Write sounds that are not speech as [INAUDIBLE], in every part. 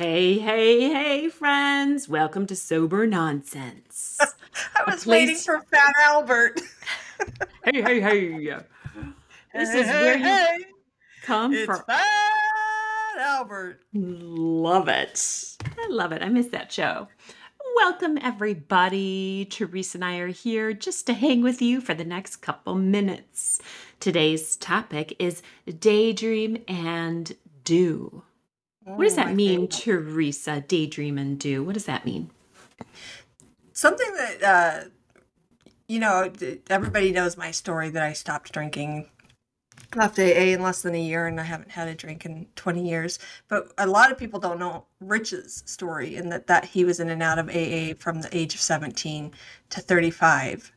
Hey, hey, hey, friends. Welcome to Sober Nonsense. [LAUGHS] I was waiting for Fat Albert. [LAUGHS] hey, hey, hey. This Hey, is hey, where you hey, come it's from. Fat Albert. Love it. I love it. I miss that show. Welcome, everybody. Teresa and I are here just to hang with you for the next couple minutes. Today's topic is daydream and do. What does Oh, that mean. Teresa? Daydream and do. What does that mean? Something that, uh, you know, everybody knows my story that I stopped drinking. Left AA in less than a year, and I haven't had a drink in 20 years. But a lot of people don't know Rich's story, in that, that he was in and out of AA from the age of 17 to 35.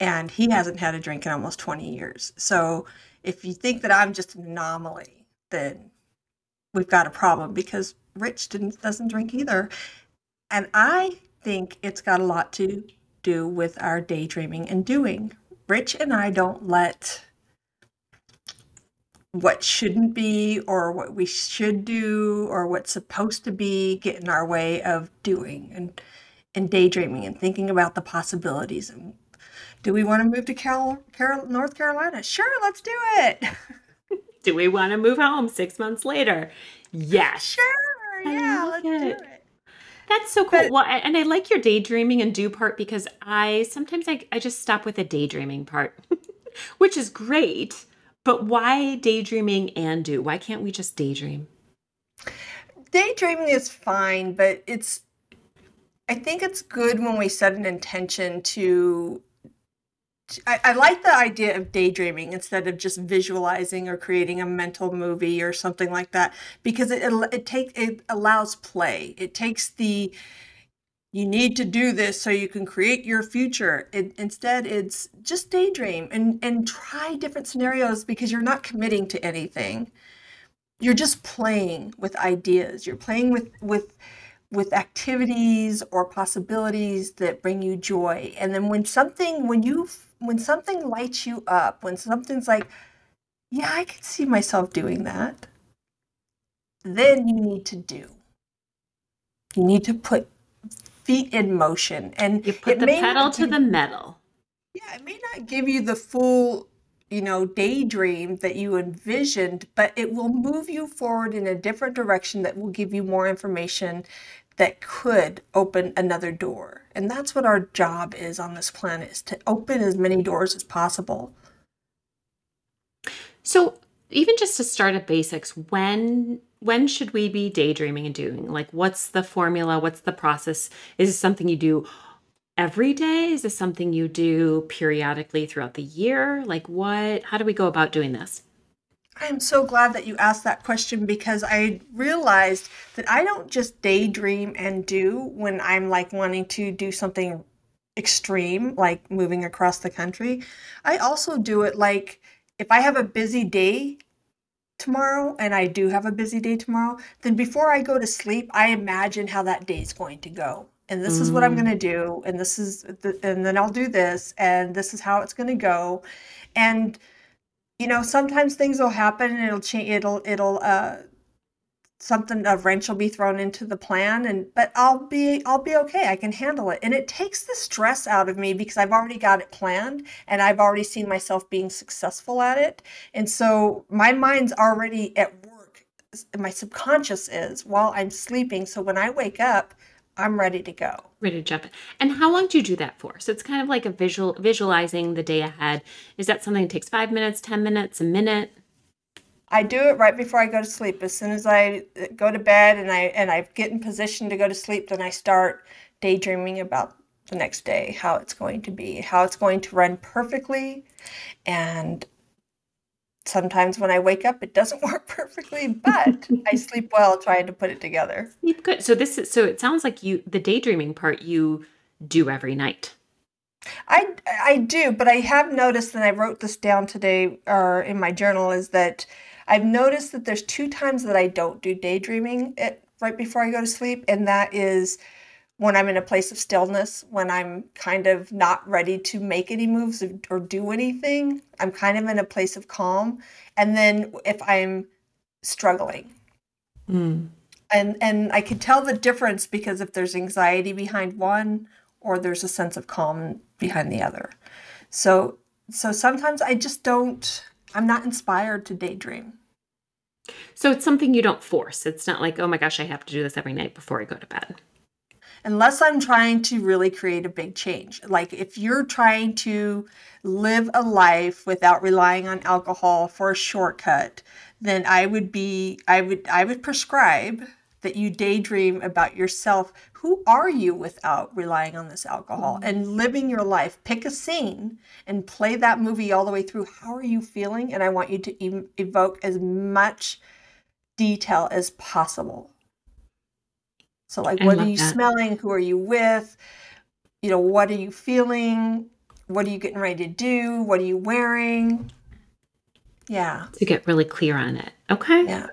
And he hasn't had a drink in almost 20 years. So if you think that I'm just an anomaly, then we've got a problem because Rich didn't doesn't drink either. And I think it's got a lot to do with our daydreaming and doing. Rich and I don't let what shouldn't be or what we should do or what's supposed to be get in our way of doing and and daydreaming and thinking about the possibilities and do we want to move to Carol, Carol, North Carolina? Sure, let's do it. [LAUGHS] Do we want to move home six months later? Yes. Sure, I yeah, let's do it. it. That's so cool. But Well, I- and I like your daydreaming and do part because I sometimes I, I just stop with the daydreaming part, [LAUGHS] which is great. But why daydreaming and do? Why can't we just daydream? daydreaming is fine, but it's I think it's good when we set an intention to. I, I like the idea of daydreaming instead of just visualizing or creating a mental movie or something like that because it it take it allows play. It takes the you need to do this so you can create your future. It, instead, it's just daydream and and try different scenarios because you're not committing to anything you're just playing with ideas you're playing with with with activities or possibilities that bring you joy and then when something when you when something lights you up when something's like yeah i can see myself doing that then you need to do you need to put feet in motion and You put the pedal to give the metal. yeah, it may not give you the full, you know, daydream that you envisioned, but it will move you forward in a different direction that will give you more information that could open another door. And that's what our job is on this planet is to open as many doors as possible. So even just to start at basics, when when should we be daydreaming and doing? Like what's the formula? What's the process? Is this something you do every day? Is this something you do periodically throughout the year? Like what how do we go about doing this? I am so glad that you asked that question because I realized that I don't just daydream and do when I'm like wanting to do something extreme, like moving across the country. I also do it like if I have a busy day tomorrow, and I do have a busy day tomorrow, then before I go to sleep, I imagine how that day is going to go. And this is what I'm going Mm. to do, and this is, the, and then I'll do this, and this is how it's going to go. And you know, sometimes things will happen and it'll change it'll it'll uh something a wrench will be thrown into the plan and but I'll be I'll be okay. I can handle it. And it takes the stress out of me because I've already got it planned and I've already seen myself being successful at it. And so my mind's already at work. My subconscious is while I'm sleeping. So when I wake up, I'm ready to go. Ready to jump in. And how long do you do that for? So it's kind of like a visual visualizing the day ahead. Is that something that takes five minutes, ten minutes, a minute? I do it right before I go to sleep. As soon as I uh, go to bed and I and I get in position to go to sleep, then I start daydreaming about the next day, how it's going to be, how it's going to run perfectly. And sometimes when I wake up, it doesn't [LAUGHS] work perfectly, but I [LAUGHS] sleep well trying to put it together. Sleep good. So this is so it sounds like you the daydreaming part you do every night. I I do, but I have noticed, and I wrote this down today or in my journal, is that I've noticed that there's two times that I don't do daydreaming at, right before I go to sleep, and that is when I'm in a place of stillness, when I'm kind of not ready to make any moves or, or do anything. I'm kind of in a place of calm, and then if I'm struggling. Mm. and and I can tell the difference because if there's anxiety behind one or there's a sense of calm behind the other. So so sometimes I just don't I'm not inspired to daydream. So it's something you don't force. It's not like, oh my gosh, I have to do this every night before I go to bed. Unless I'm trying to really create a big change. Like if you're trying to live a life without relying on alcohol for a shortcut, then I would be I would I would prescribe that you daydream about yourself. Who are you without relying on this alcohol mm-hmm. and living your life? Pick a scene and play that movie all the way through. How are you feeling? And I want you to ev- evoke as much detail as possible. So, like, I what are you that. smelling? Who are you with? You know, what are you feeling? What are you getting ready to do? What are you wearing? Yeah. To get really clear on it. Okay. Yeah.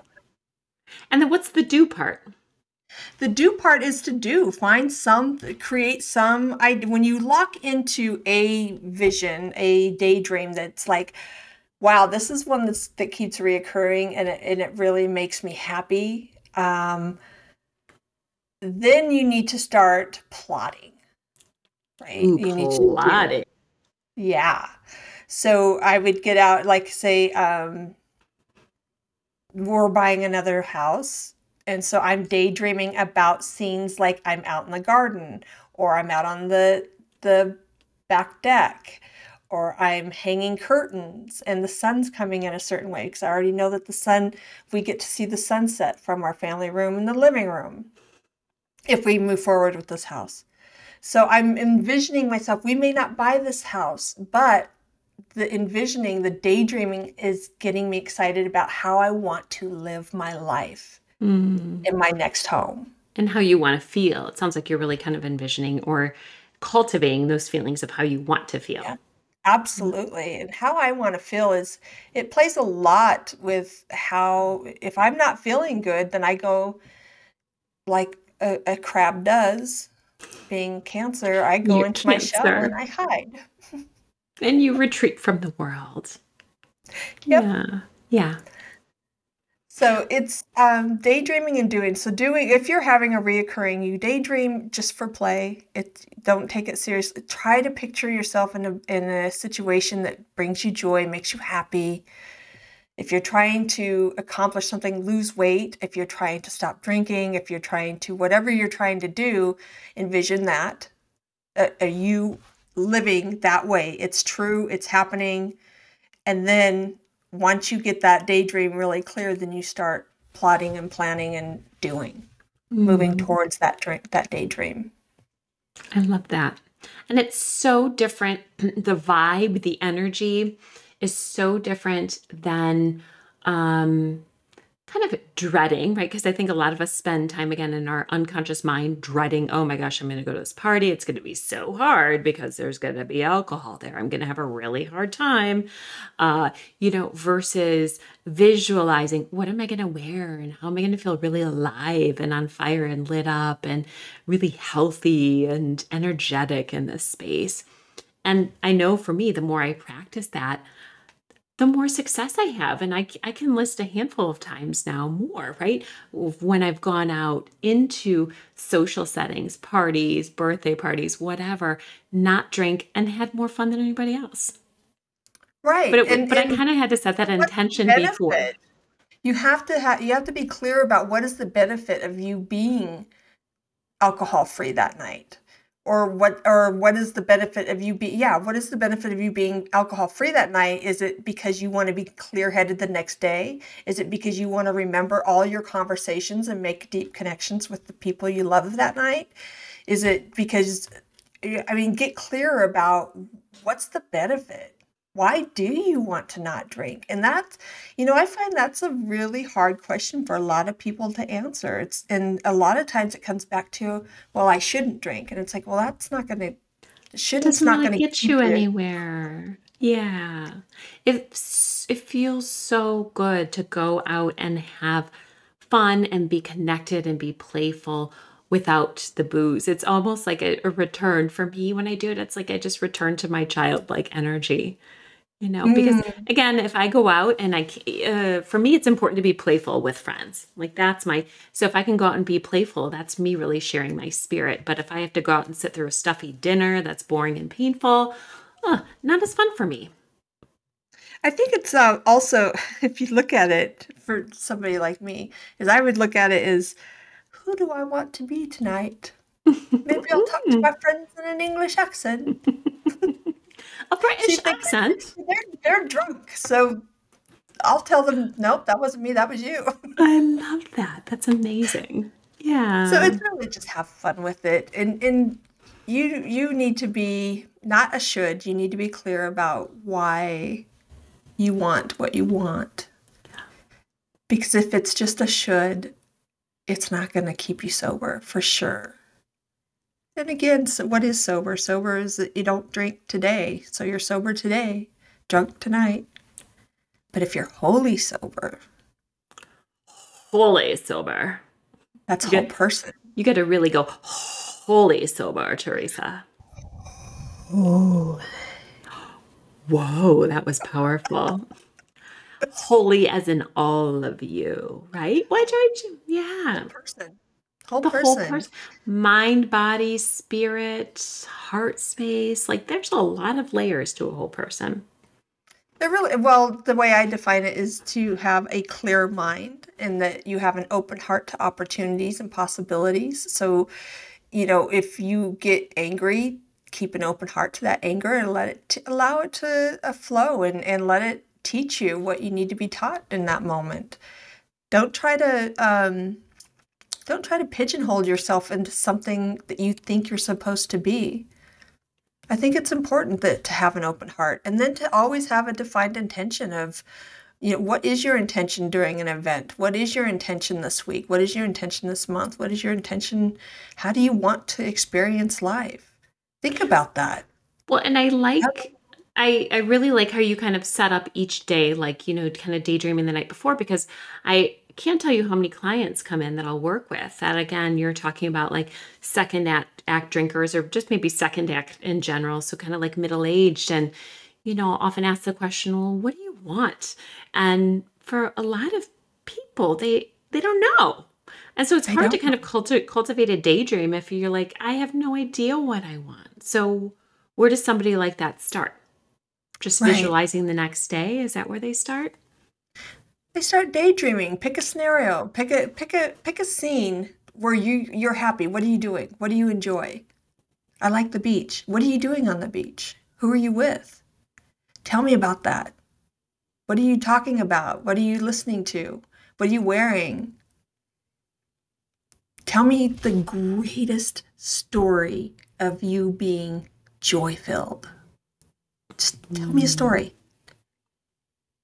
And then what's the do part? The do part is to do. Find some, create some. I when you lock into a vision, a daydream that's like, wow, this is one that's, that keeps reoccurring and it, and it really makes me happy. Um, then you need to start plotting, right? Ooh, you need to plotting. Yeah. So I would get out, like, say, um, we're buying another house. And so I'm daydreaming about scenes like I'm out in the garden or I'm out on the the back deck or I'm hanging curtains and the sun's coming in a certain way because I already know that the sun we get to see the sunset from our family room in the living room if we move forward with this house. So I'm envisioning myself we may not buy this house, but the envisioning, the daydreaming is getting me excited about how I want to live my life mm. in my next home. And how you want to feel. It sounds like you're really kind of envisioning or cultivating those feelings of how you want to feel. Yeah, absolutely. And how I want to feel is it plays a lot with how, if I'm not feeling good, then I go like a, a crab does. Being cancer, I go you're into cancer. my shell and I hide [LAUGHS] and you retreat from the world. Yep. Yeah. Yeah. So it's um, daydreaming and doing. So doing, if you're having a reoccurring, you daydream just for play. It don't take it seriously. Try to picture yourself in a in a situation that brings you joy, makes you happy. If you're trying to accomplish something, lose weight. If you're trying to stop drinking, if you're trying to whatever you're trying to do, envision that. Uh, you living that way. It's true, it's happening. And then once you get that daydream really clear, then you start plotting and planning and doing, mm. moving towards that dream, that daydream. I love that. And it's so different. [CLEARS THROAT] The vibe, the energy is so different than um kind of dreading, right? Because I think a lot of us spend time again in our unconscious mind dreading, oh my gosh, I'm going to go to this party. It's going to be so hard because there's going to be alcohol there. I'm going to have a really hard time, uh, you know, versus visualizing what am I going to wear and how am I going to feel really alive and on fire and lit up and really healthy and energetic in this space. And I know for me, the more I practice that, the more success I have. And I, I can list a handful of times now more, right? When I've gone out into social settings, parties, birthday parties, whatever, not drink and had more fun than anybody else. Right. But, it, and, but and I kind of had to set that intention before. You have to have you have to be clear about what is the benefit of you being alcohol free that night or what or what is the benefit of you be yeah what is the benefit of you being alcohol free that night? Is it because you want to be clear headed the next day? Is it because you want to remember all your conversations and make deep connections with the people you love that night? Is it because i mean get clear about what's the benefit why do you want to not drink? And that's you know i find that's a really hard question for a lot of people to answer. It's and a lot of times it comes back to well i shouldn't drink. And it's like well that's not going to shouldn't not, not going to get you anywhere. Yeah. It it feels so good to go out and have fun and be connected and be playful without the booze. It's almost like a, a, return. For me when I do it. It's like I just return to my childlike energy you know because mm. again if i go out and i uh, for me it's important to be playful with friends. Like that's my so if i can go out and be playful that's me really sharing my spirit. But if i have to go out and sit through a stuffy dinner that's boring and painful uh, not as fun for me. I think it's uh, also [LAUGHS] if you look at it for somebody like me is i would look at it as who do i want to be tonight? [LAUGHS] Maybe i'll talk to my friends in an english accent a British See, accent. They're, they're drunk, so I'll tell them, nope, that wasn't me, that was you. [LAUGHS] I love that. That's amazing. Yeah. So it's really just have fun with it, and and you you need to be not a should. You need to be clear about why you want what you want. Because if it's just a should, it's not going to keep you sober for sure. And again, so what is sober? Sober is that you don't drink today. So you're sober today, drunk tonight. But if you're wholly sober, wholly sober, that's a whole person. You got to really go wholly sober, Teresa. Oh. Whoa, that was powerful. Wholly as in all of you, right? Why don't you? Yeah. Person whole the person. whole person. mind body spirit heart space like there's a lot of layers to a whole person. There really well the way i define it is to have a clear mind and that you have an open heart to opportunities and possibilities. So you know if you get angry keep an open heart to that anger and let it t- allow it to uh, flow and, and let it teach you what you need to be taught in that moment. Don't try to um, don't try to pigeonhole yourself into something that you think you're supposed to be. I think it's important that to have an open heart and then to always have a defined intention of you know what is your intention during an event? What is your intention this week? What is your intention this month? What is your intention? How do you want to experience life? Think about that. Well, and I like I, I really like how you kind of set up each day, like, you know, kind of daydreaming the night before, because I can't tell you how many clients come in that I'll work with. That again, you're talking about like second act, act drinkers or just maybe second act in general. So kind of like middle aged. And, you know, often ask the question, well, what do you want? And for a lot of people, they they don't know. And so it's hard to kind of culti- cultivate a daydream if you're like, I have no idea what I want. So where does somebody like that start? Just right. visualizing the next day? Is that where they start? They start daydreaming. Pick a scenario. Pick a pick a pick a scene where you you're happy. What are you doing? What do you enjoy? I like the beach. What are you doing on the beach? Who are you with? Tell me about that. What are you talking about? What are you listening to? What are you wearing? Tell me the greatest story of you being joy filled. Just tell me a story.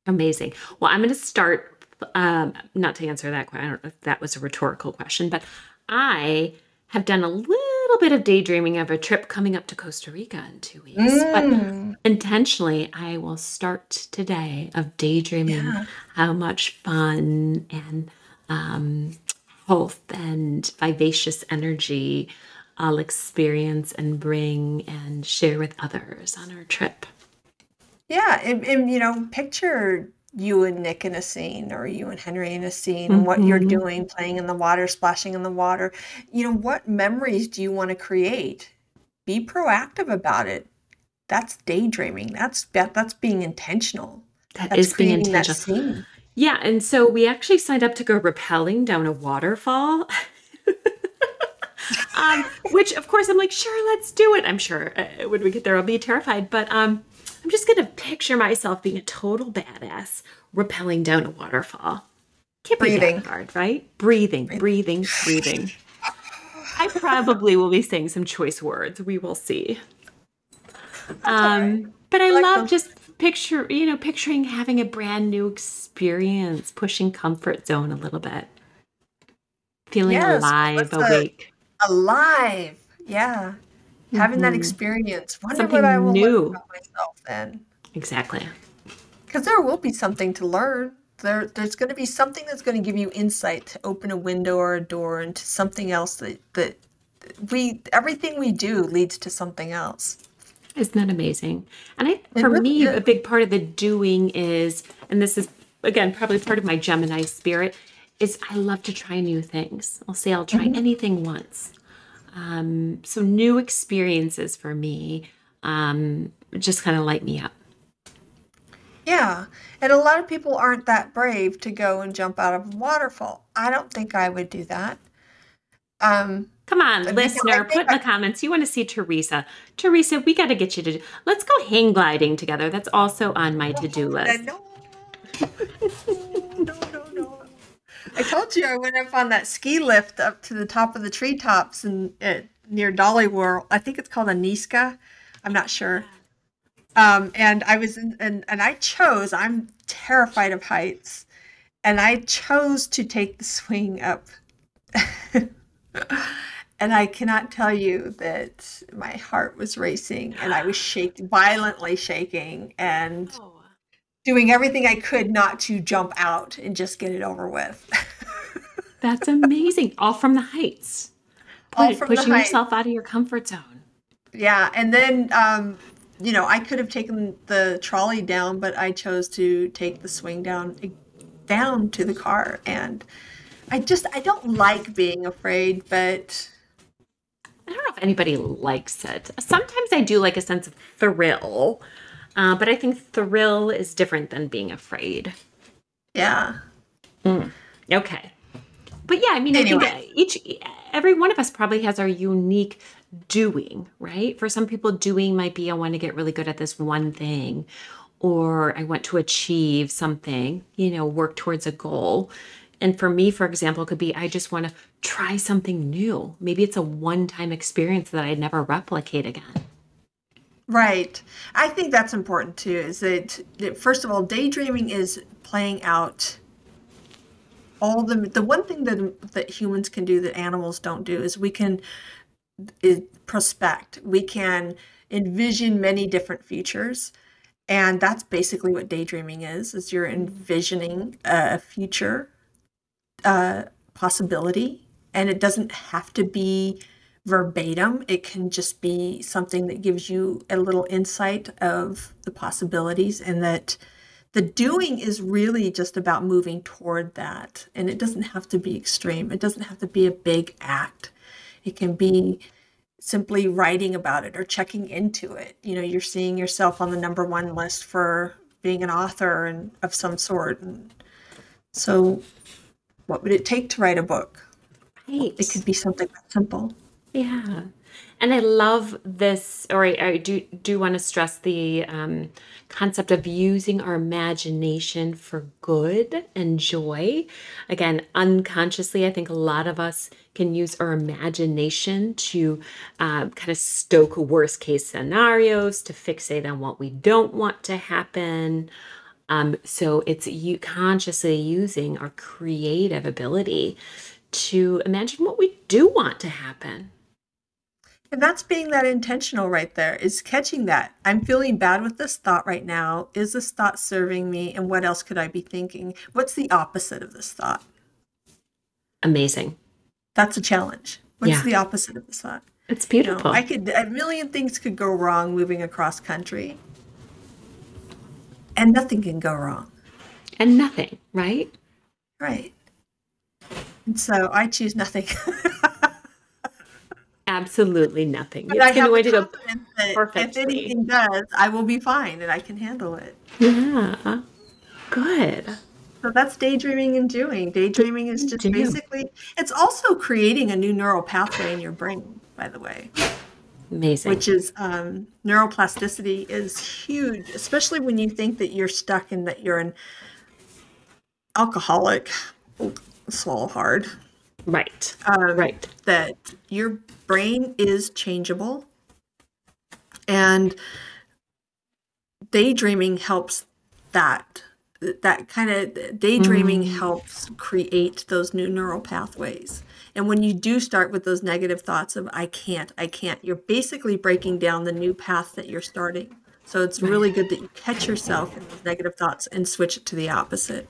Amazing. Well, I'm going to start, um, not to answer that question. I don't know if that was a rhetorical question, but I have done a little bit of daydreaming of a trip coming up to Costa Rica in two weeks. Mm. But intentionally, I will start today of daydreaming yeah. how much fun and um, health and vivacious energy I'll experience and bring and share with others on our trip. Yeah, and, and, you know, picture you and Nick in a scene or you and Henry in a scene and what you're mm-hmm. doing, playing in the water, splashing in the water. You know, what memories do you want to create? Be proactive about it. That's daydreaming. That's that's being intentional. That that's is being intentional. Yeah, and so we actually signed up to go rappelling down a waterfall. [LAUGHS] um, which of course I'm like, sure, let's do it. I'm sure uh, when we get there, I'll be terrified, but um, I'm just going to picture myself being a total badass, rappelling down a waterfall. Can't breathing. hard, right? Breathing, breathing, breathing. I probably will be saying some choice words. We will see. Um, but I, I like love them. just picture, you know, picturing having a brand new experience, pushing comfort zone a little bit, feeling yes, alive, awake, alive. Yeah, having that mm-hmm. experience. Wonder something what I will new. learn about myself then. Exactly. Because there will be something to learn. There, there's going to be something that's going to give you insight to open a window or a door into something else that that we everything we do leads to something else. Isn't that amazing? And I, for me, a big part of the doing is, and this is again probably part of my Gemini spirit, is I love to try new things. I'll say I'll try mm-hmm. anything once. Um, so new experiences for me um, just kind of light me up. Yeah. And a lot of people aren't that brave to go and jump out of a waterfall. I don't think I would do that. Um, Come on, listener, put in the comments. You want to see Teresa. Teresa, we got to get you to. Let's go hang gliding together. That's also on my to do list. [LAUGHS] I told you I went up on that ski lift up to the top of the treetops and uh, near Dolly World. I think it's called Anakeesta. I'm not sure. Um, and I was in, and, and I chose, I'm terrified of heights, and I chose to take the swing up. [LAUGHS] and I cannot tell you that my heart was racing and I was shaking, violently shaking, and oh. Doing everything I could not to jump out and just get it over with. [LAUGHS] That's amazing. All from the heights. All from pushing yourself out of your comfort zone. Yeah, and then um, you know, I could have taken the trolley down, but I chose to take the swing down down to the car and I just I don't like being afraid, but I don't know if anybody likes it. Sometimes I do like a sense of thrill, uh, but I think thrill is different than being afraid. Yeah. Mm. Okay. But yeah, I mean, anyway. I think each every one of us probably has our unique doing, right? For some people, doing might be I want to get really good at this one thing, or I want to achieve something, you know, work towards a goal. And for me, for example, could be I just want to try something new. Maybe it's a one time experience that I'd never replicate again. Right. I think that's important too. Is that, that first of all, daydreaming is playing out all the the one thing that that humans can do that animals don't do is we can is prospect. We can envision many different futures. And that's basically what daydreaming is, is you're envisioning a future uh, possibility. And it doesn't have to be verbatim. It can just be something that gives you a little insight of the possibilities and that the doing is really just about moving toward that. And it doesn't have to be extreme. It doesn't have to be a big act. It can be simply writing about it or checking into it. You know, you're seeing yourself on the number one list for being an author and of some sort. And so, what would it take to write a book? Right. It could be something that simple. Yeah. And I love this, or I, I do do want to stress the um, concept of using our imagination for good and joy. Again, unconsciously, I think a lot of us can use our imagination to uh, kind of stoke worst case scenarios, to fixate on what we don't want to happen. Um, so it's you consciously using our creative ability to imagine what we do want to happen. And that's being that intentional right there is catching that. I'm feeling bad with this thought right now. Is this thought serving me? And what else could I be thinking? What's the opposite of this thought? Amazing. That's a challenge. What's yeah. the opposite of this thought? It's beautiful. You know, I could a million things could go wrong moving across country. And nothing can go wrong. And nothing, right? Right. And so I choose nothing. [LAUGHS] absolutely nothing. But it's I have way to go perfectly. If anything does, I will be fine and I can handle it. Yeah. Good. So that's daydreaming and doing. Daydreaming is just basically it's also creating a new neural pathway in your brain, by the way. Amazing. Which is um, neuroplasticity is huge, especially when you think that you're stuck and that you're an alcoholic. Swallow hard. Right. Um, right. That your brain is changeable and daydreaming helps that that kind of daydreaming mm. helps create those new neural pathways and when you do start with those negative thoughts of i can't i can't you're basically breaking down the new path that you're starting so it's really good that you catch yourself in those negative thoughts and switch it to the opposite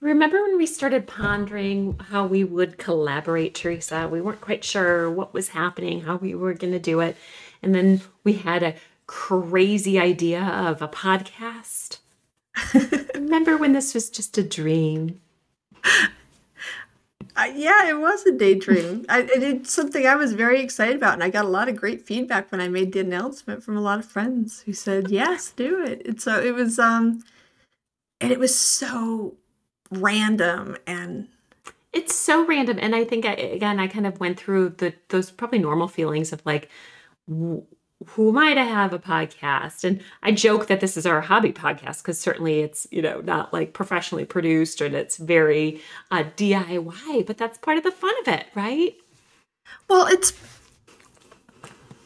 Remember when we started pondering how we would collaborate, Teresa? We weren't quite sure what was happening, how we were going to do it. And then we had a crazy idea of a podcast? [LAUGHS] Remember when this was just a dream? Uh, yeah, it was a daydream. I, it's something I was very excited about, and I got a lot of great feedback when I made the announcement from a lot of friends who said, "Yes, do it." And so it was, um, and it was so random and it's so random and i think I, again i kind of went through the those probably normal feelings of like who am I to have a podcast? And I joke that this is our hobby podcast because certainly it's, you know, not like professionally produced and it's very uh, DIY, but that's part of the fun of it, right? Well, it's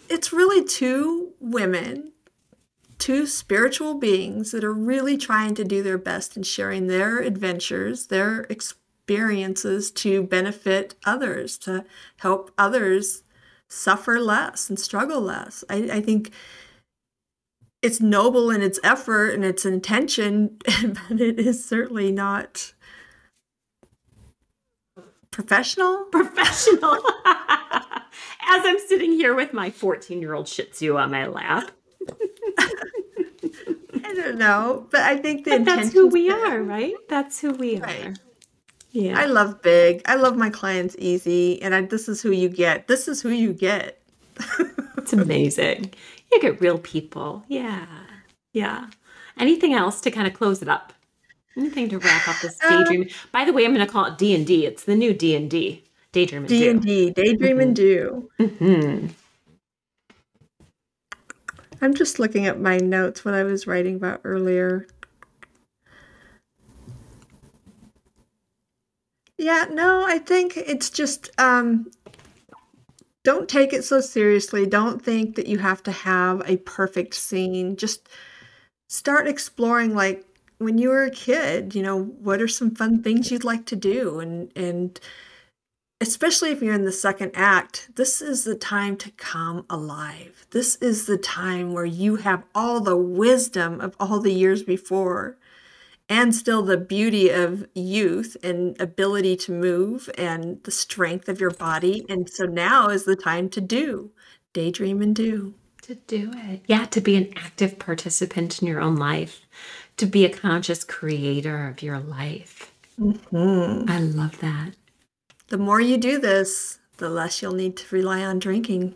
it's really two women, two spiritual beings that are really trying to do their best in sharing their adventures, their experiences to benefit others, to help others suffer less and struggle less. I, I think it's noble in its effort and its intention, [LAUGHS] but it is certainly not professional. Professional. [LAUGHS] As I'm sitting here with my 14 year old Shih Tzu on my lap. [LAUGHS] I don't know, but I think the that's who we there. are, right? That's who we right. are. Yeah. I love big. I love my clients easy. And I, this is who you get. This is who you get. it's amazing. You get real people. Yeah. Yeah. Anything else to kind of close it up? Anything to wrap up this daydream? Um, By the way, I'm going to call it D and D. It's the new D and D. Daydream and D and D. Daydream mm-hmm. and do. Mm-hmm. I'm just looking at my notes what I was writing about earlier. Yeah, no, I think it's just um, don't take it so seriously. Don't think that you have to have a perfect scene. Just start exploring like when you were a kid, you know, what are some fun things you'd like to do and and especially if you're in the second act, this is the time to come alive. This is the time where you have all the wisdom of all the years before and still the beauty of youth and ability to move and the strength of your body. And so now is the time to do, daydream and do. To do it. Yeah, to be an active participant in your own life, to be a conscious creator of your life. Mm-hmm. I love that. The more you do this, the less you'll need to rely on drinking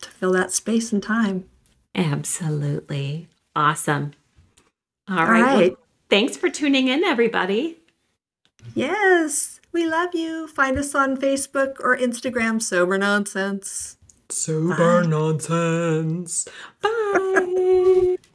to fill that space and time. Absolutely. Awesome. All, All right. right. Well, Thanks for tuning in, everybody. Yes, we love you. Find us on Facebook or Instagram, Sober Nonsense. Sober Bye. Nonsense. Bye. [LAUGHS]